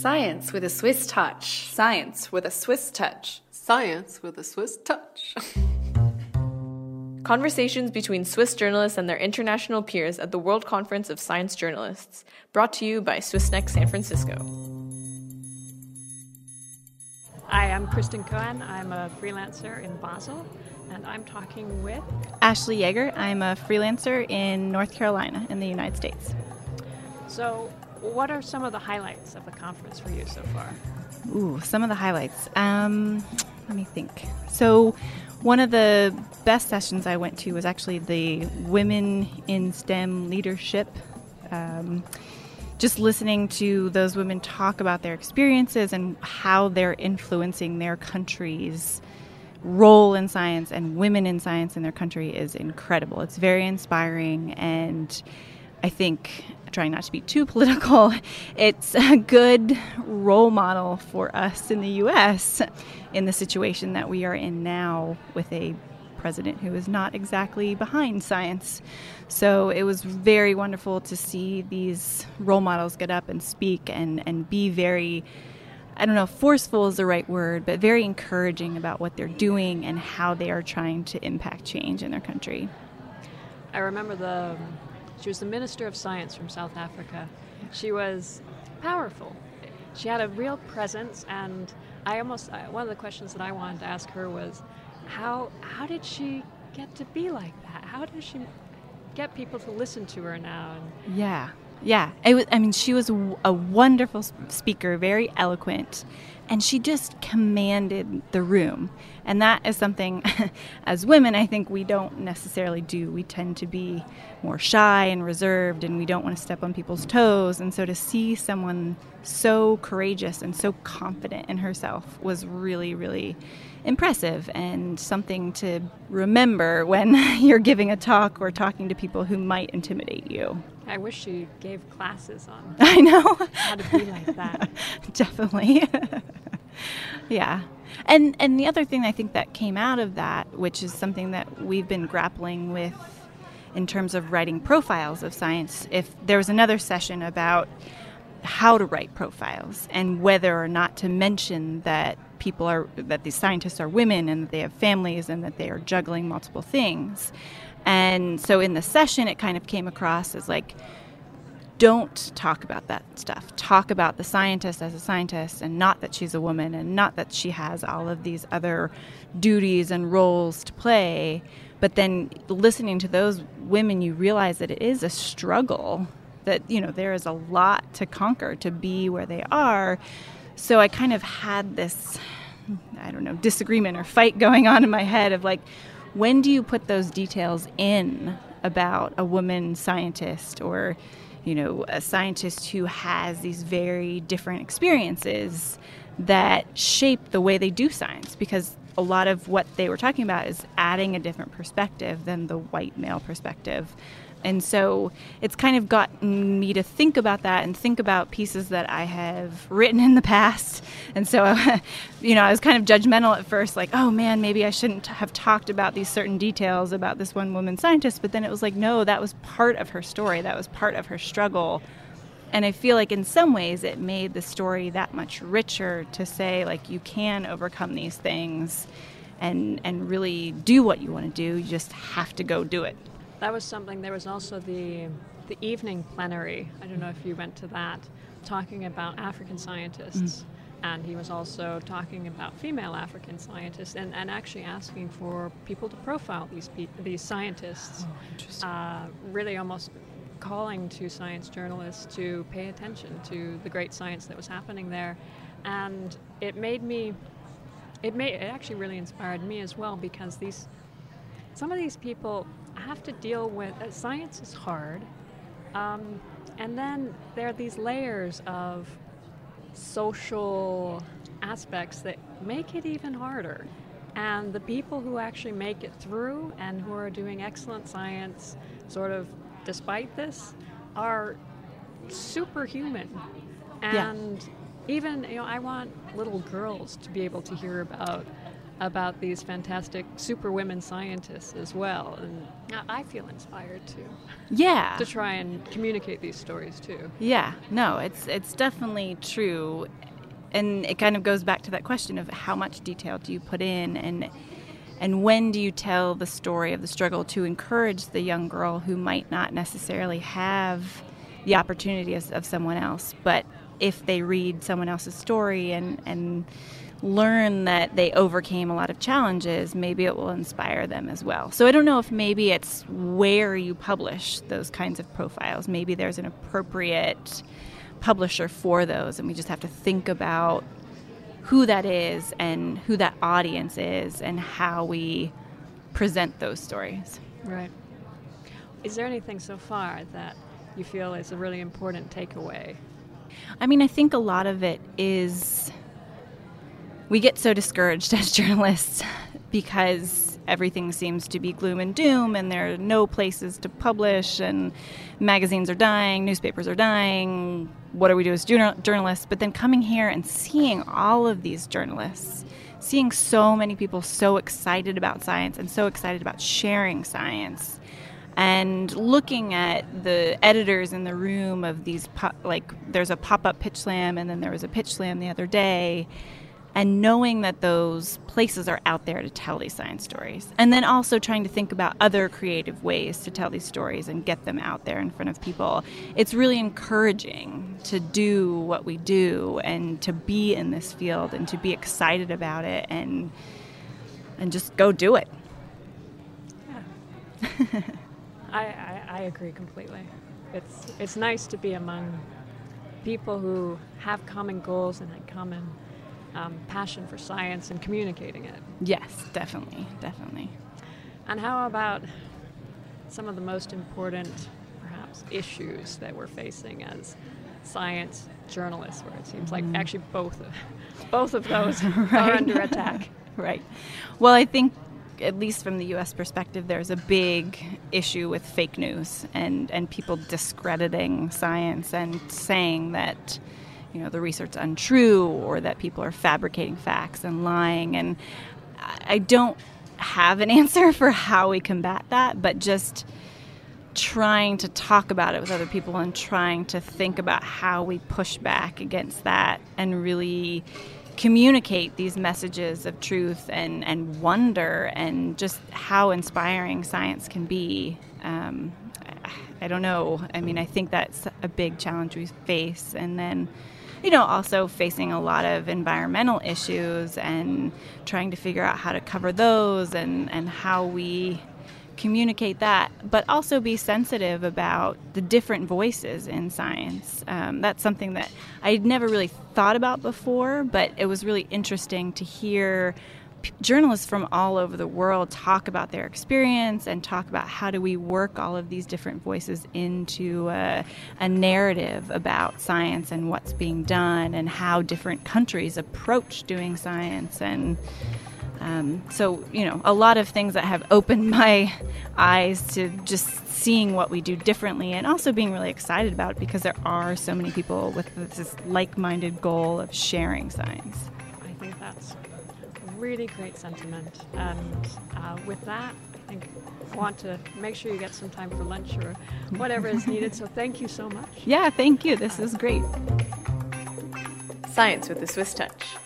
Science with a Swiss touch. Science with a Swiss touch. Science with a Swiss touch. Conversations between Swiss journalists and their international peers at the World Conference of Science Journalists, brought to you by Swissnex San Francisco. Hi, I'm Kristin Coan. I'm a freelancer in Basel, and I'm talking with Ashley Yeager. I'm a freelancer in North Carolina in the United States. So, what are some of the highlights of the conference for you so far? Ooh, some of the highlights. Um, let me think. So, one of the best sessions I went to was actually the Women in STEM Leadership. Um, just listening to those women talk about their experiences and how they're influencing their country's role in science and women in science in their country is incredible. It's very inspiring and I think, trying not to be too political, it's a good role model for us in the US in the situation that we are in now with a president who is not exactly behind science. So it was very wonderful to see these role models get up and speak and, and be very, I don't know, forceful is the right word, but very encouraging about what they're doing and how they are trying to impact change in their country. I remember the she was the Minister of Science from South Africa. She was powerful. She had a real presence, and I almost one of the questions that I wanted to ask her was, how how did she get to be like that? How does she get people to listen to her now? And yeah, yeah. Was, I mean, she was a wonderful speaker, very eloquent, and she just commanded the room. And that is something, as women, I think we don't necessarily do. We tend to be more shy and reserved, and we don't want to step on people's toes. And so to see someone so courageous and so confident in herself was really, really impressive and something to remember when you're giving a talk or talking to people who might intimidate you. I wish she gave classes on I know how to be like that. Definitely. yeah. And and the other thing I think that came out of that, which is something that we've been grappling with in terms of writing profiles of science, if there was another session about how to write profiles and whether or not to mention that people are that these scientists are women and that they have families and that they are juggling multiple things. And so in the session it kind of came across as like don't talk about that stuff. Talk about the scientist as a scientist and not that she's a woman and not that she has all of these other duties and roles to play. But then listening to those women, you realize that it is a struggle, that, you know, there is a lot to conquer to be where they are. So I kind of had this, I don't know, disagreement or fight going on in my head of like, when do you put those details in about a woman scientist or you know, a scientist who has these very different experiences that shape the way they do science? Because a lot of what they were talking about is adding a different perspective than the white male perspective and so it's kind of gotten me to think about that and think about pieces that I have written in the past. And so, you know, I was kind of judgmental at first, like, oh man, maybe I shouldn't have talked about these certain details about this one woman scientist. But then it was like, no, that was part of her story, that was part of her struggle. And I feel like in some ways it made the story that much richer to say, like, you can overcome these things and, and really do what you want to do. You just have to go do it. That was something. There was also the the evening plenary. I don't know if you went to that, talking about African scientists. Mm. And he was also talking about female African scientists and, and actually asking for people to profile these pe- these scientists. Oh, uh, really almost calling to science journalists to pay attention to the great science that was happening there. And it made me, it, made, it actually really inspired me as well because these, some of these people have to deal with uh, science is hard, um, and then there are these layers of social aspects that make it even harder. And the people who actually make it through and who are doing excellent science, sort of despite this, are superhuman. And yeah. even, you know, I want little girls to be able to hear about about these fantastic super women scientists as well. And I feel inspired to Yeah. to try and communicate these stories too. Yeah, no, it's it's definitely true, and it kind of goes back to that question of how much detail do you put in, and and when do you tell the story of the struggle to encourage the young girl who might not necessarily have the opportunity of, of someone else, but if they read someone else's story and and learn that they overcame a lot of challenges, maybe it will inspire them as well. So I don't know if maybe it's where you publish those kinds of profiles. Maybe there's an appropriate publisher for those, and we just have to think about who that is and who that audience is and how we present those stories. Right. Is there anything so far that you feel is a really important takeaway? I mean, I think a lot of it is we get so discouraged as journalists because everything seems to be gloom and doom and there are no places to publish and magazines are dying newspapers are dying. What do we do as journal- journalists? But then coming here and seeing all of these journalists seeing so many people so excited about science and so excited about sharing science and looking at the editors in the room of these like there's a pop-up pitch slam and then there was a pitch slam the other day and knowing that those places are out there to tell these science stories. And then also trying to think about other creative ways to tell these stories and get them out there in front of people. It's really encouraging to do what we do and to be in this field and to be excited about it and and just go do it. I, I, I agree completely. It's it's nice to be among people who have common goals and a common um, passion for science and communicating it. yes definitely definitely And how about some of the most important, perhaps, issues that we're facing as science journalists, where it seems like actually both of, both of those are under attack. Right. Well, I think, at least from the U.S. perspective, there's a big issue with fake news and, and people discrediting science and saying that, you know, the research untrue or that people are fabricating facts and lying. And I I don't have an answer for how we combat that, but just trying to talk about it with other people and trying to think about how we push back against that and really communicate these messages of truth and, and wonder and just how inspiring science can be. Um, I, I don't know. I mean, I think that's a big challenge we face. And then, you know, also facing a lot of environmental issues and trying to figure out how to cover those and, and how we communicate that, but also be sensitive about the different voices in science. Um, that's something that I'd never really thought about before, but it was really interesting to hear p- journalists from all over the world talk about their experience and talk about how do we work all of these different voices into a, a narrative about science and what's being done and how different countries approach doing science and um, so, you know, a lot of things that have opened my eyes to just seeing what we do differently and also being really excited about because there are so many people with this like minded goal of sharing science. I think that's really great sentiment. And uh, with that, I think I want to make sure you get some time for lunch or whatever is needed. So thank you so much. Yeah, thank you. This is great. Science with a Swiss touch.